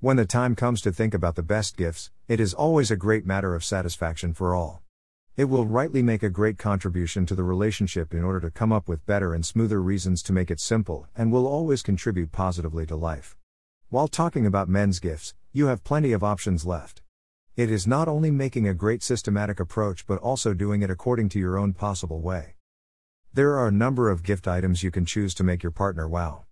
When the time comes to think about the best gifts, it is always a great matter of satisfaction for all. It will rightly make a great contribution to the relationship in order to come up with better and smoother reasons to make it simple, and will always contribute positively to life. While talking about men's gifts, you have plenty of options left. It is not only making a great systematic approach but also doing it according to your own possible way. There are a number of gift items you can choose to make your partner wow.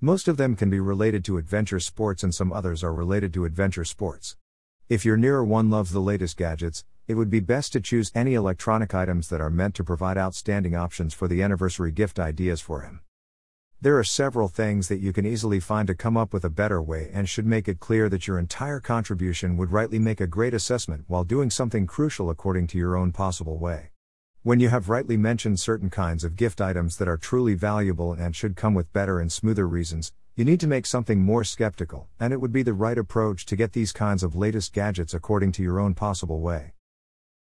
Most of them can be related to adventure sports and some others are related to adventure sports. If your nearer one loves the latest gadgets, it would be best to choose any electronic items that are meant to provide outstanding options for the anniversary gift ideas for him. There are several things that you can easily find to come up with a better way and should make it clear that your entire contribution would rightly make a great assessment while doing something crucial according to your own possible way. When you have rightly mentioned certain kinds of gift items that are truly valuable and should come with better and smoother reasons, you need to make something more skeptical, and it would be the right approach to get these kinds of latest gadgets according to your own possible way.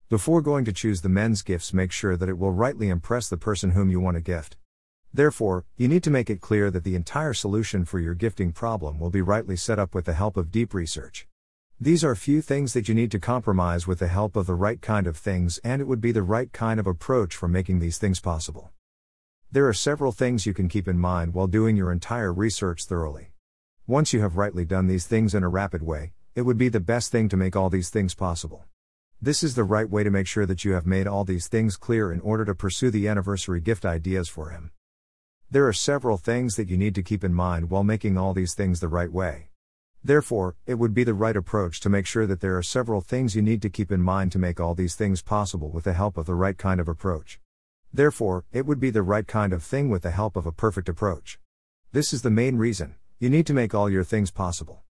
Before going to choose the men's gifts, make sure that it will rightly impress the person whom you want to gift. Therefore, you need to make it clear that the entire solution for your gifting problem will be rightly set up with the help of deep research. These are few things that you need to compromise with the help of the right kind of things, and it would be the right kind of approach for making these things possible. There are several things you can keep in mind while doing your entire research thoroughly. Once you have rightly done these things in a rapid way, it would be the best thing to make all these things possible. This is the right way to make sure that you have made all these things clear in order to pursue the anniversary gift ideas for him. There are several things that you need to keep in mind while making all these things the right way. Therefore, it would be the right approach to make sure that there are several things you need to keep in mind to make all these things possible with the help of the right kind of approach. Therefore, it would be the right kind of thing with the help of a perfect approach. This is the main reason you need to make all your things possible.